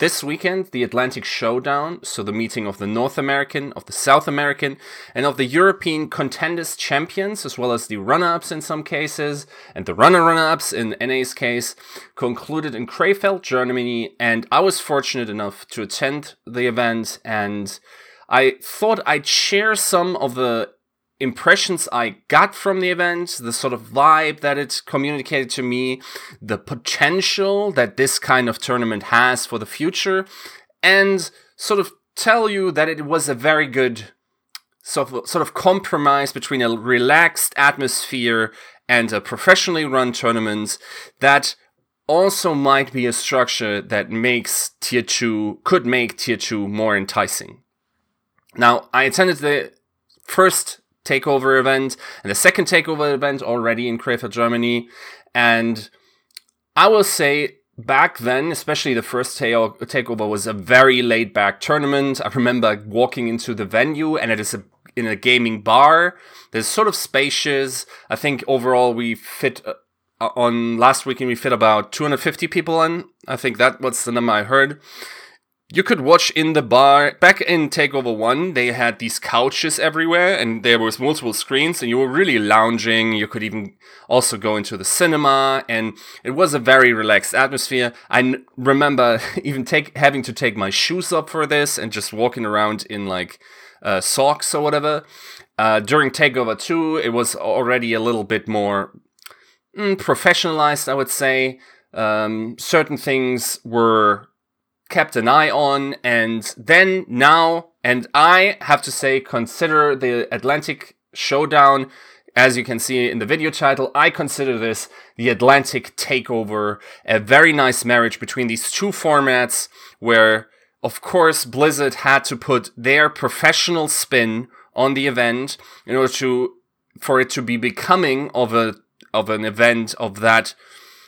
this weekend the Atlantic Showdown, so the meeting of the North American, of the South American, and of the European contenders champions, as well as the runner ups in some cases, and the runner runner ups in NA's case, concluded in Krefeld, Germany. And I was fortunate enough to attend the event, and I thought I'd share some of the impressions I got from the event, the sort of vibe that it communicated to me, the potential that this kind of tournament has for the future, and sort of tell you that it was a very good sort of, sort of compromise between a relaxed atmosphere and a professionally run tournament that also might be a structure that makes tier 2 could make tier 2 more enticing. Now, I attended the first takeover event and the second takeover event already in Krefeld, Germany. And I will say back then, especially the first ta- takeover was a very laid back tournament. I remember walking into the venue and it is a, in a gaming bar. There's sort of spacious. I think overall we fit uh, on last weekend we fit about 250 people in. I think that was the number I heard you could watch in the bar. Back in takeover 1 they had these couches everywhere and there was multiple screens and you were really lounging. You could even also go into the cinema and it was a very relaxed atmosphere. I n- remember even take having to take my shoes up for this and just walking around in like uh, socks or whatever. Uh, during takeover 2 it was already a little bit more mm, professionalized i would say. Um, certain things were kept an eye on, and then now, and I have to say, consider the Atlantic Showdown. As you can see in the video title, I consider this the Atlantic Takeover, a very nice marriage between these two formats where, of course, Blizzard had to put their professional spin on the event in order to, for it to be becoming of a, of an event of that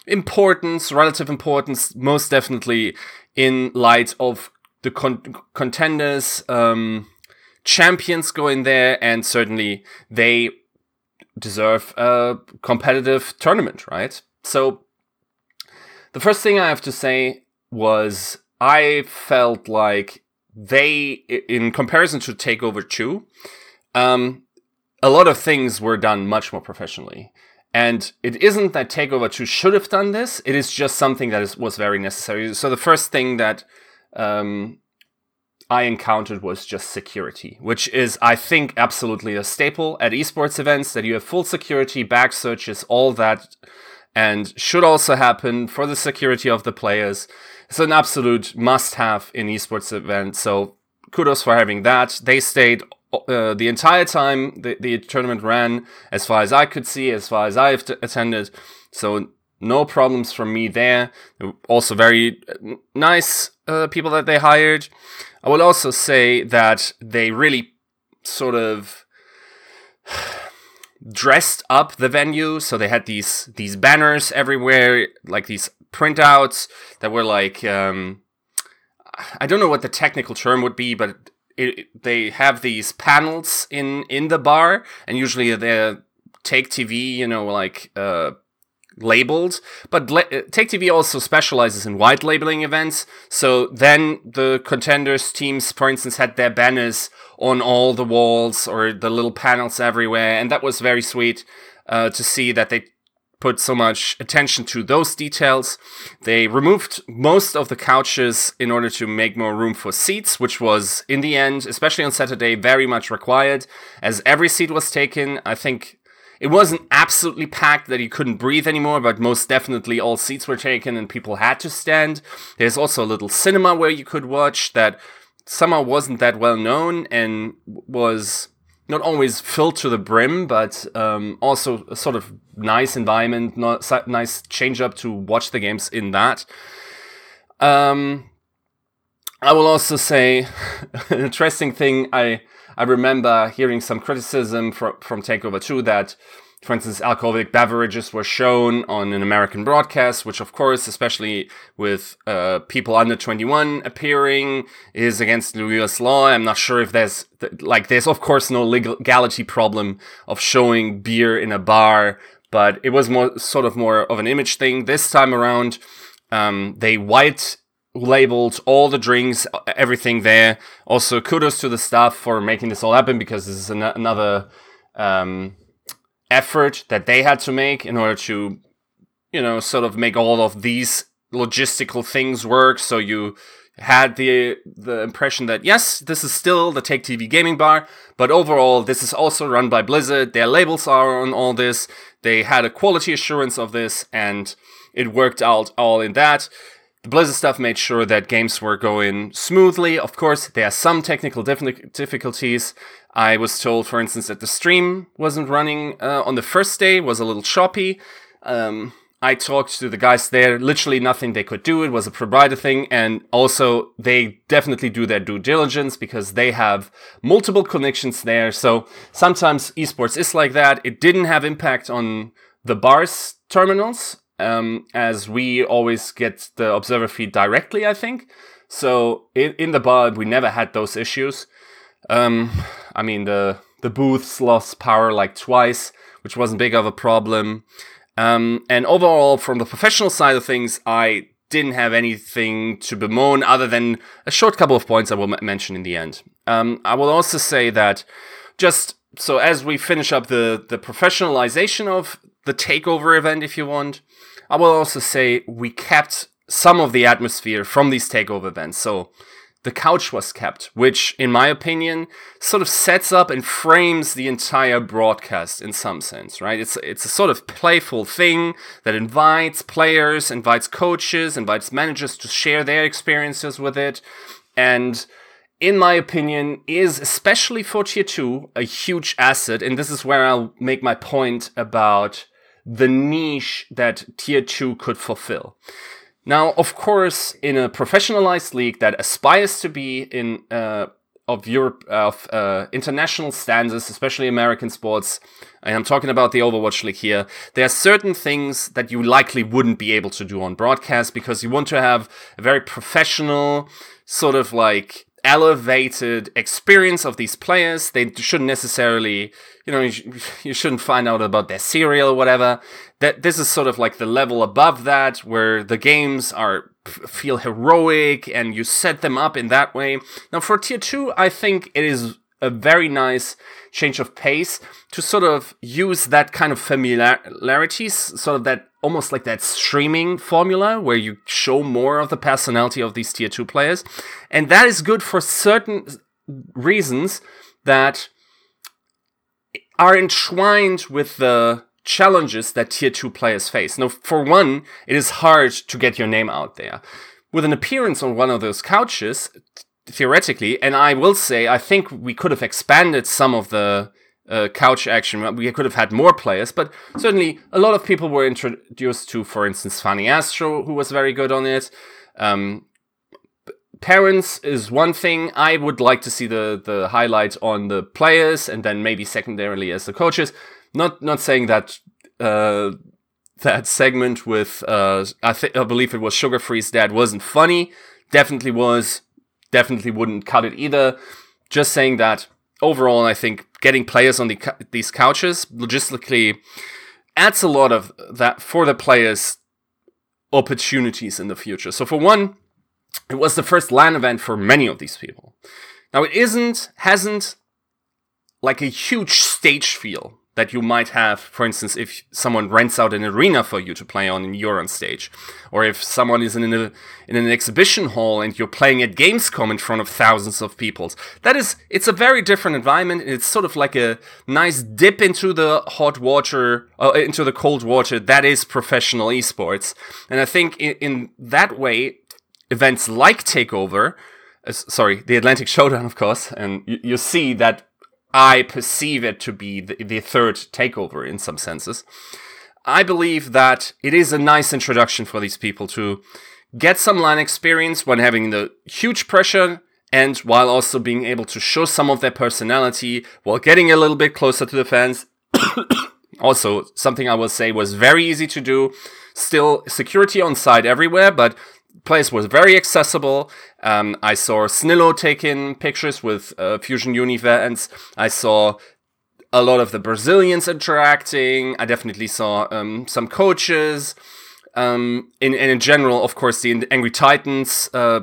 importance, relative importance, most definitely in light of the con- contenders, um, champions going there, and certainly they deserve a competitive tournament, right? So the first thing I have to say was I felt like they, in comparison to Takeover 2, um, a lot of things were done much more professionally. And it isn't that Takeover 2 should have done this, it is just something that is, was very necessary. So the first thing that um, I encountered was just security, which is, I think, absolutely a staple at esports events that you have full security, back searches, all that, and should also happen for the security of the players. It's an absolute must have in esports events. So kudos for having that. They stayed uh, the entire time the, the tournament ran, as far as I could see, as far as I've t- attended. So no problems from me there. Also very uh, nice uh, people that they hired. I will also say that they really sort of dressed up the venue. So they had these these banners everywhere, like these printouts that were like um, I don't know what the technical term would be, but it, they have these panels in in the bar, and usually they're Take TV, you know, like uh, labeled. But le- uh, Take TV also specializes in white labeling events. So then the contenders teams, for instance, had their banners on all the walls or the little panels everywhere, and that was very sweet uh, to see that they put so much attention to those details. They removed most of the couches in order to make more room for seats, which was, in the end, especially on Saturday, very much required, as every seat was taken. I think it wasn't absolutely packed that you couldn't breathe anymore, but most definitely all seats were taken and people had to stand. There's also a little cinema where you could watch that somehow wasn't that well known and was not always filled to the brim, but um, also a sort of nice environment, nice change up to watch the games in that. Um, I will also say an interesting thing. I I remember hearing some criticism from from Takeover 2 that for instance, alcoholic beverages were shown on an American broadcast, which, of course, especially with uh, people under 21 appearing, is against the US law. I'm not sure if there's, like, there's, of course, no legality problem of showing beer in a bar, but it was more, sort of more of an image thing. This time around, um, they white labeled all the drinks, everything there. Also, kudos to the staff for making this all happen because this is an- another um, effort that they had to make in order to, you know, sort of make all of these logistical things work. So you had the the impression that yes, this is still the Take TV gaming bar, but overall this is also run by Blizzard. Their labels are on all this. They had a quality assurance of this, and it worked out all in that. The Blizzard stuff made sure that games were going smoothly. Of course, there are some technical difficulties. I was told, for instance, that the stream wasn't running uh, on the first day, was a little choppy. Um, I talked to the guys there, literally nothing they could do. It was a provider thing. And also, they definitely do their due diligence because they have multiple connections there. So sometimes esports is like that. It didn't have impact on the bars terminals um, as we always get the observer feed directly, I think. So in, in the bud, we never had those issues. Um, I mean, the the booths lost power like twice, which wasn't big of a problem. Um, and overall, from the professional side of things, I didn't have anything to bemoan other than a short couple of points I will mention in the end. Um, I will also say that just so as we finish up the the professionalization of the takeover event, if you want, I will also say we kept some of the atmosphere from these takeover events. So the couch was kept, which, in my opinion, sort of sets up and frames the entire broadcast in some sense, right? It's it's a sort of playful thing that invites players, invites coaches, invites managers to share their experiences with it, and in my opinion, is especially for tier two a huge asset. And this is where I'll make my point about the niche that tier 2 could fulfill. Now, of course, in a professionalized league that aspires to be in uh, of Europe of uh, international standards, especially American sports, and I'm talking about the Overwatch League here. There are certain things that you likely wouldn't be able to do on broadcast because you want to have a very professional, sort of like elevated experience of these players. They shouldn't necessarily, you know, you, you, shouldn't find out about their serial or whatever. That this is sort of like the level above that, where the games are feel heroic and you set them up in that way. Now for tier two, I think it is a very nice change of pace to sort of use that kind of familiarities, sort of that almost like that streaming formula where you show more of the personality of these tier 2 players. And that is good for certain reasons that are entwined with the challenges that tier 2 players face. Now, for one, it is hard to get your name out there. With an appearance on one of those couches, theoretically, and I will say, I think we could have expanded some of the uh, couch action. We could have had more players, but certainly a lot of people were introduced to, for instance, Fanny Astro, who was very good on it. Um, parents is one thing. I would like to see the the highlight on the players, and then maybe secondarily as the coaches. Not not saying that. Uh, that segment with uh, I I believe it was Sugar Free's dad wasn't funny. Definitely was. Definitely wouldn't cut it either. Just saying that overall, I think getting players on the, these couches logistically adds a lot of that for the players opportunities in the future. So for one, it was the first LAN event for many of these people. Now it isn't, hasn't like a huge stage feel that you might have, for instance, if someone rents out an arena for you to play on and you're on stage, or if someone is in, a, in an exhibition hall and you're playing at Gamescom in front of thousands of people. That is, it's a very different environment. It's sort of like a nice dip into the hot water, uh, into the cold water. That is professional esports. And I think in, in that way, events like Takeover, uh, sorry, the Atlantic Showdown, of course, and you, you see that I perceive it to be the, the third takeover in some senses. I believe that it is a nice introduction for these people to get some LAN experience when having the huge pressure and while also being able to show some of their personality while getting a little bit closer to the fans. also, something I will say was very easy to do. Still, security on site everywhere, but place was very accessible. Um, I saw Snillo taking pictures with uh, Fusion Uni fans. I saw a lot of the Brazilians interacting. I definitely saw um, some coaches. Um, in, and in general, of course, the Angry Titans uh,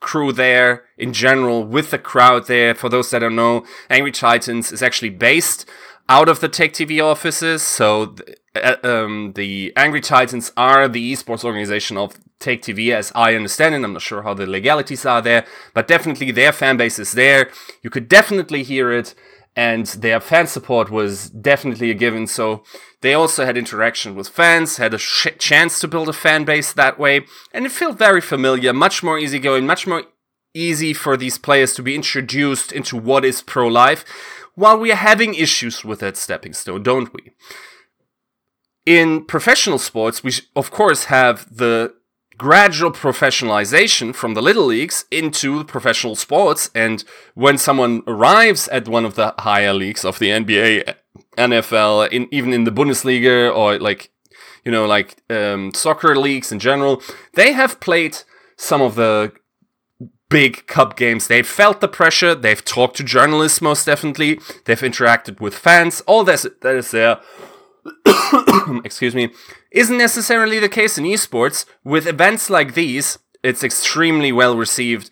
crew there in general with the crowd there. For those that don't know, Angry Titans is actually based out of the Take TV offices. So uh, um, the Angry Titans are the esports organization of Take TV, as I understand it. I'm not sure how the legalities are there, but definitely their fan base is there. You could definitely hear it, and their fan support was definitely a given. So they also had interaction with fans, had a sh- chance to build a fan base that way, and it felt very familiar, much more easygoing, much more easy for these players to be introduced into what is pro life while we are having issues with that stepping stone, don't we? In professional sports, we of course have the gradual professionalization from the little leagues into professional sports. And when someone arrives at one of the higher leagues of the NBA, NFL, in, even in the Bundesliga or like, you know, like um, soccer leagues in general, they have played some of the big cup games. They've felt the pressure. They've talked to journalists most definitely. They've interacted with fans. All this that is there. excuse me, isn't necessarily the case in esports. With events like these, it's extremely well received.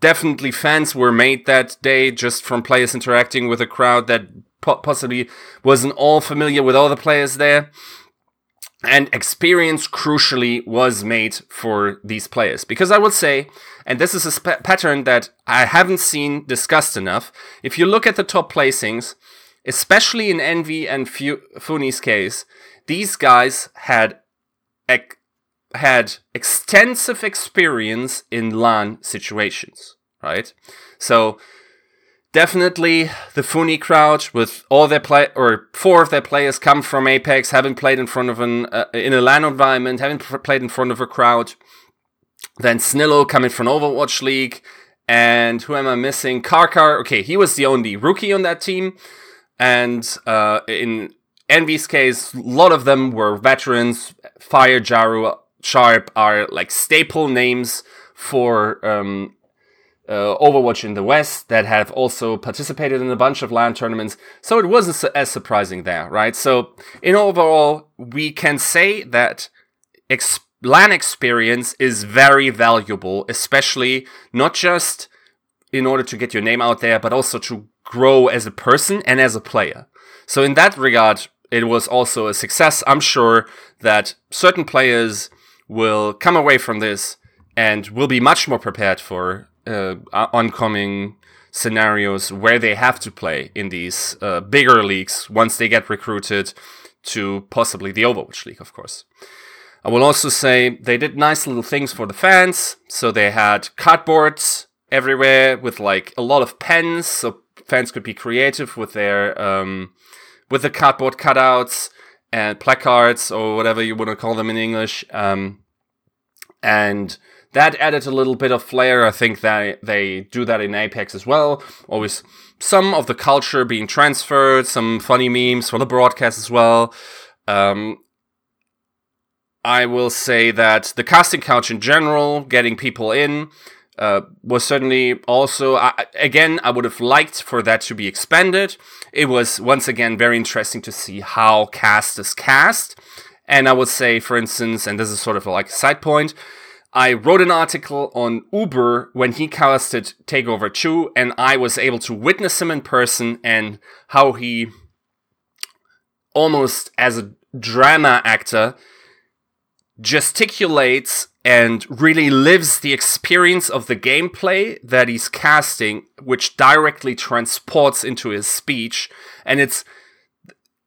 Definitely, fans were made that day just from players interacting with a crowd that po- possibly wasn't all familiar with all the players there and experience crucially was made for these players because i would say and this is a sp- pattern that i haven't seen discussed enough if you look at the top placings especially in envy and Fu- funi's case these guys had ec- had extensive experience in lan situations right so definitely the Funi crowd with all their play or four of their players come from Apex, having played in front of an uh, in a LAN environment, having played in front of a crowd. Then Snillo coming from Overwatch League, and who am I missing? Karkar. Okay, he was the only rookie on that team, and uh, in Envy's case, a lot of them were veterans. Fire, Jaru, Sharp are like staple names for um, uh, Overwatch in the West that have also participated in a bunch of LAN tournaments. So it wasn't as surprising there, right? So in overall, we can say that ex- LAN experience is very valuable, especially not just in order to get your name out there, but also to grow as a person and as a player. So in that regard, it was also a success. I'm sure that certain players will come away from this and will be much more prepared for uh, oncoming scenarios where they have to play in these uh, bigger leagues once they get recruited to possibly the Overwatch League, of course. I will also say they did nice little things for the fans. So they had cardboards everywhere with like a lot of pens, so fans could be creative with their um, with the cardboard cutouts and placards or whatever you want to call them in English. Um, and that added a little bit of flair. I think that they do that in Apex as well. Always some of the culture being transferred, some funny memes for the broadcast as well. Um, I will say that the casting couch in general, getting people in, uh, was certainly also, again, I would have liked for that to be expanded. It was once again very interesting to see how cast is cast. And I would say, for instance, and this is sort of like a side point, I wrote an article on Uber when he casted Takeover 2, and I was able to witness him in person and how he, almost as a drama actor, gesticulates and really lives the experience of the gameplay that he's casting, which directly transports into his speech. And it's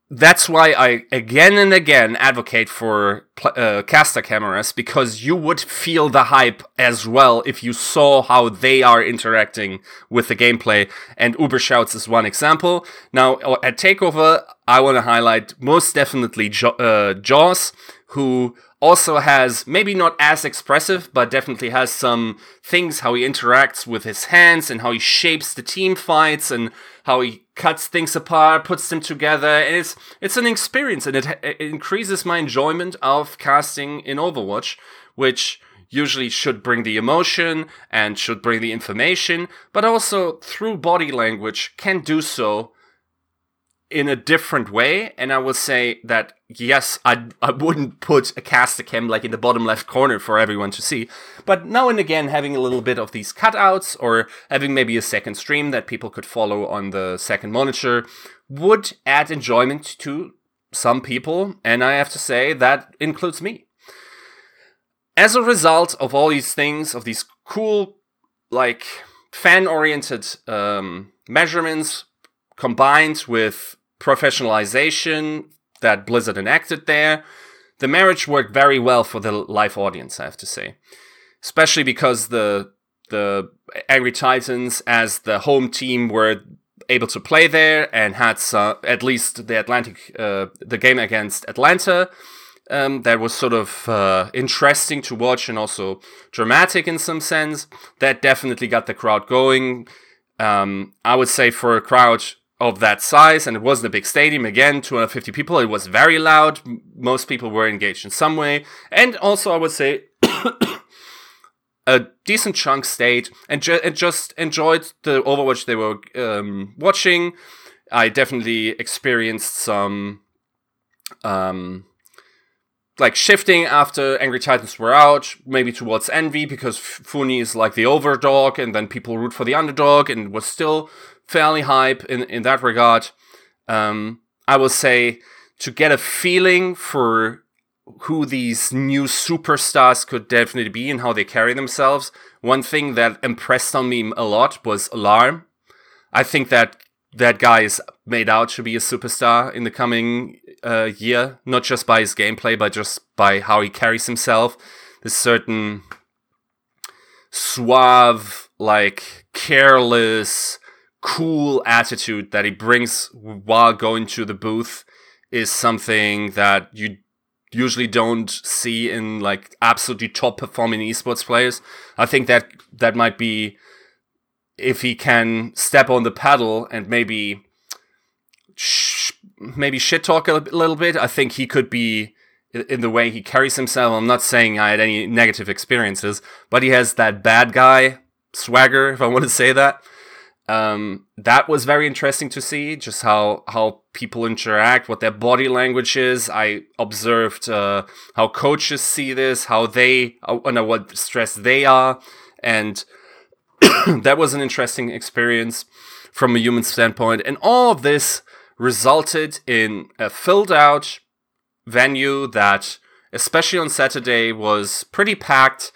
that's why I again and again advocate for uh, caster cameras because you would feel the hype as well if you saw how they are interacting with the gameplay. And Uber Shouts is one example. Now, uh, at Takeover, I want to highlight most definitely jo- uh, Jaws, who also has maybe not as expressive, but definitely has some things how he interacts with his hands and how he shapes the team fights and how he cuts things apart, puts them together, and it's it's an experience, and it, it increases my enjoyment of casting in Overwatch, which usually should bring the emotion and should bring the information, but also through body language can do so in a different way. And I will say that yes, I I wouldn't put a cast cam like in the bottom left corner for everyone to see, but now and again having a little bit of these cutouts or having maybe a second stream that people could follow on the second monitor would add enjoyment to some people, and I have to say that includes me. As a result of all these things, of these cool, like fan oriented um, measurements combined with professionalization that Blizzard enacted there, the marriage worked very well for the live audience, I have to say. Especially because the the Angry Titans as the home team were able to play there and had some, at least the Atlantic uh, the game against Atlanta um, that was sort of uh, interesting to watch and also dramatic in some sense. That definitely got the crowd going. Um, I would say for a crowd of that size, and it wasn't a big stadium, again, 250 people, it was very loud. Most people were engaged in some way. And also, I would say, a decent chunk stayed and, ju- and, just enjoyed the Overwatch they were um, watching. I definitely experienced some um, like shifting after Angry Titans were out, maybe towards envy because Funi is like the overdog, and then people root for the underdog, and was still fairly hype in in that regard. Um, I will say to get a feeling for who these new superstars could definitely be and how they carry themselves. One thing that impressed on me a lot was Alarm. I think that that guy is made out to be a superstar in the coming uh, year, not just by his gameplay, but just by how he carries himself. This certain suave, like careless, cool attitude that he brings while going to the booth is something that you usually don't see in like absolutely top performing esports players. I think that that might be if he can step on the pedal and maybe sh- maybe shit talk a little bit, I think he could be in the way he carries himself. I'm not saying I had any negative experiences, but he has that bad guy swagger, if I want to say that. Um, that was very interesting to see, just how how people interact, what their body language is. I observed uh, how coaches see this, how they, uh, know what stress they are, and that was an interesting experience from a human standpoint. And all of this resulted in a filled out venue that, especially on Saturday, was pretty packed.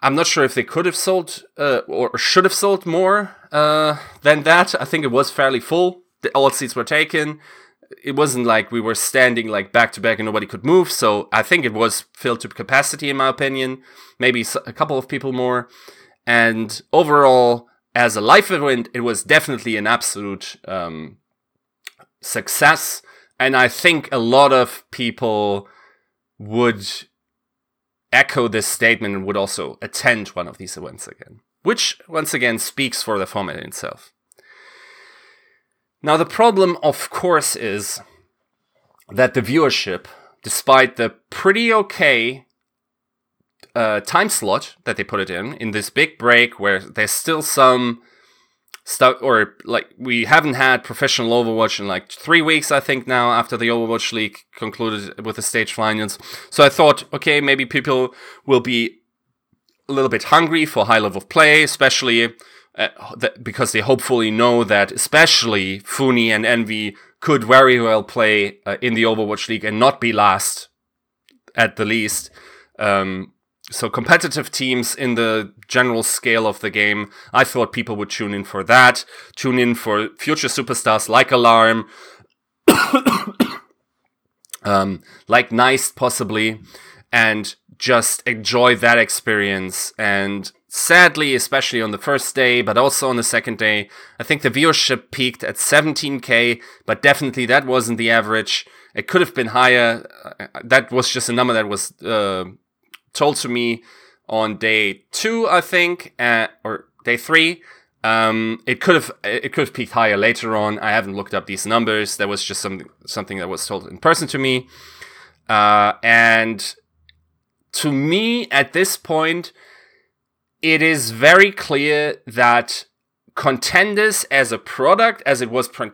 I'm not sure if they could have sold uh, or should have sold more uh, than that. I think it was fairly full. The, all seats were taken. It wasn't like we were standing like back to back and nobody could move. So I think it was filled to capacity, in my opinion. Maybe a couple of people more. And overall, as a live event, it was definitely an absolute um, success. And I think a lot of people would echo this statement and would also attend one of these events again, which once again speaks for the format itself. Now, the problem, of course, is that the viewership, despite the pretty okay uh, time slot that they put it in, in this big break where there's still some stuff or like we haven't had professional Overwatch in like three weeks, I think now after the Overwatch League concluded with the stage finals. So I thought, okay, maybe people will be a little bit hungry for high level play, especially uh, th- because they hopefully know that especially Funi and Envy could very well play uh, in the Overwatch League and not be last at the least. Um, so competitive teams in the general scale of the game. I thought people would tune in for that, tune in for future superstars like Alarm, um, like Nice possibly, and just enjoy that experience. And sadly, especially on the first day, but also on the second day, I think the viewership peaked at 17k, but definitely that wasn't the average. It could have been higher. Uh, that was just a number that was uh, told to me on day two, I think, uh, or day three. Um, it could have it could have peaked higher later on. I haven't looked up these numbers. That was just some something that was told in person to me, uh, and to me at this point, it is very clear that contenders as a product as it was pre-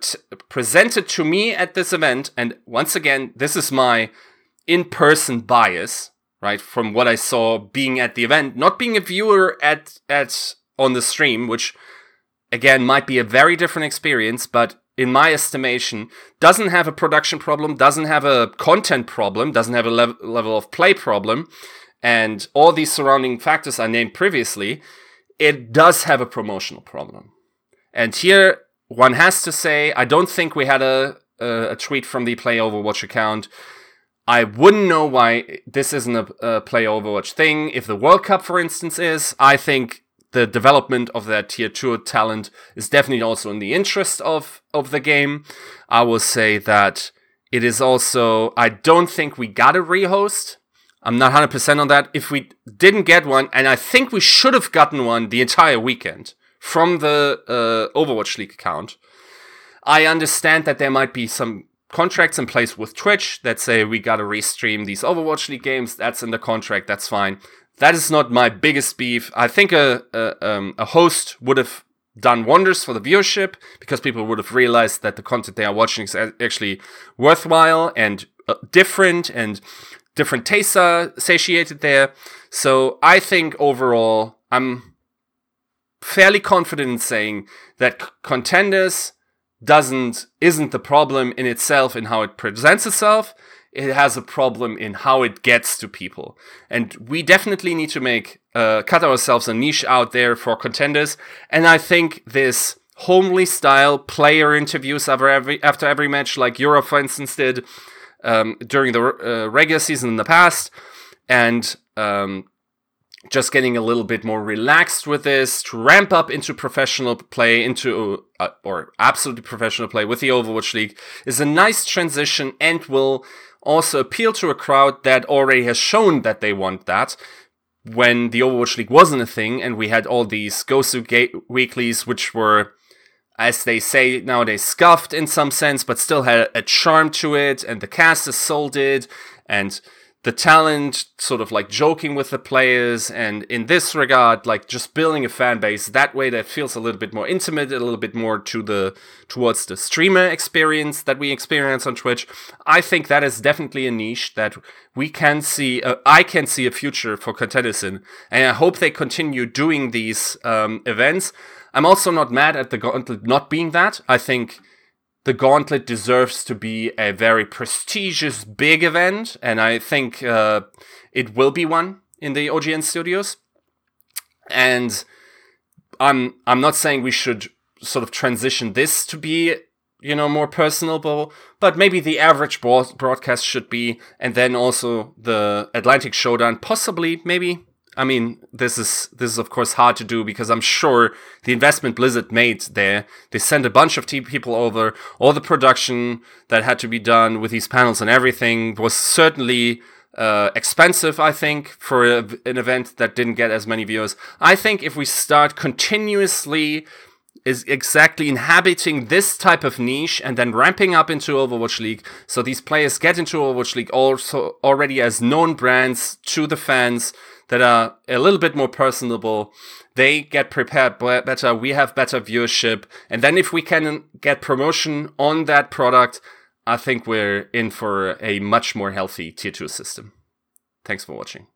presented to me at this event and once again this is my in-person bias right from what i saw being at the event not being a viewer at at on the stream which again might be a very different experience but in my estimation doesn't have a production problem doesn't have a content problem doesn't have a lev- level of play problem and all these surrounding factors i named previously it does have a promotional problem. And here, one has to say, I don't think we had a, a, a tweet from the Play Overwatch account. I wouldn't know why this isn't a, a Play Overwatch thing. If the World Cup, for instance, is, I think the development of that tier 2 talent is definitely also in the interest of, of the game. I will say that it is also, I don't think we got a rehost I'm not 100% on that. If we didn't get one, and I think we should have gotten one the entire weekend from the uh, Overwatch League account, I understand that there might be some contracts in place with Twitch that say we gotta restream these Overwatch League games. That's in the contract. That's fine. That is not my biggest beef. I think a a, um, a host would have done wonders for the viewership because people would have realized that the content they are watching is actually worthwhile and uh, different and different tastes are satiated there. So I think overall, I'm fairly confident in saying that contenders doesn't isn't the problem in itself in how it presents itself. It has a problem in how it gets to people, and we definitely need to make uh, cut ourselves a niche out there for contenders. And I think this homely style player interviews after every after every match, like Europe, for instance, did um, during the uh, regular season in the past, and um, just getting a little bit more relaxed with this to ramp up into professional play, into uh, or absolutely professional play with the Overwatch League is a nice transition and will also appeal to a crowd that already has shown that they want that. When the Overwatch League wasn't a thing, and we had all these GosuGamers weeklies, which were as they say nowadays, scuffed in some sense, but still had a charm to it, and the cast is sold it, and the talent sort of like joking with the players, and in this regard, like just building a fan base that way that feels a little bit more intimate, a little bit more to the towards the streamer experience that we experience on Twitch. I think that is definitely a niche that we can see. Uh, I can see a future for contenders in, and I hope they continue doing these um, events. I'm also not mad at the Gauntlet not being that. I think the Gauntlet deserves to be a very prestigious, big event, and I think uh, it will be one in the OGN studios. And I'm I'm not saying we should sort of transition this to be you know more personable, but maybe the average broadcast should be, and then also the Atlantic Showdown, possibly maybe I mean, this is this is of course hard to do because I'm sure the investment Blizzard made there, they sent a bunch of team people over. All the production that had to be done with these panels and everything was certainly uh, expensive. I think for a, an event that didn't get as many viewers. I think if we start continuously is exactly inhabiting this type of niche and then ramping up into Overwatch League. So these players get into Overwatch League also already as known brands to the fans that are a little bit more personable. They get prepared better. We have better viewership. And then if we can get promotion on that product, I think we're in for a much more healthy tier two system. Thanks for watching.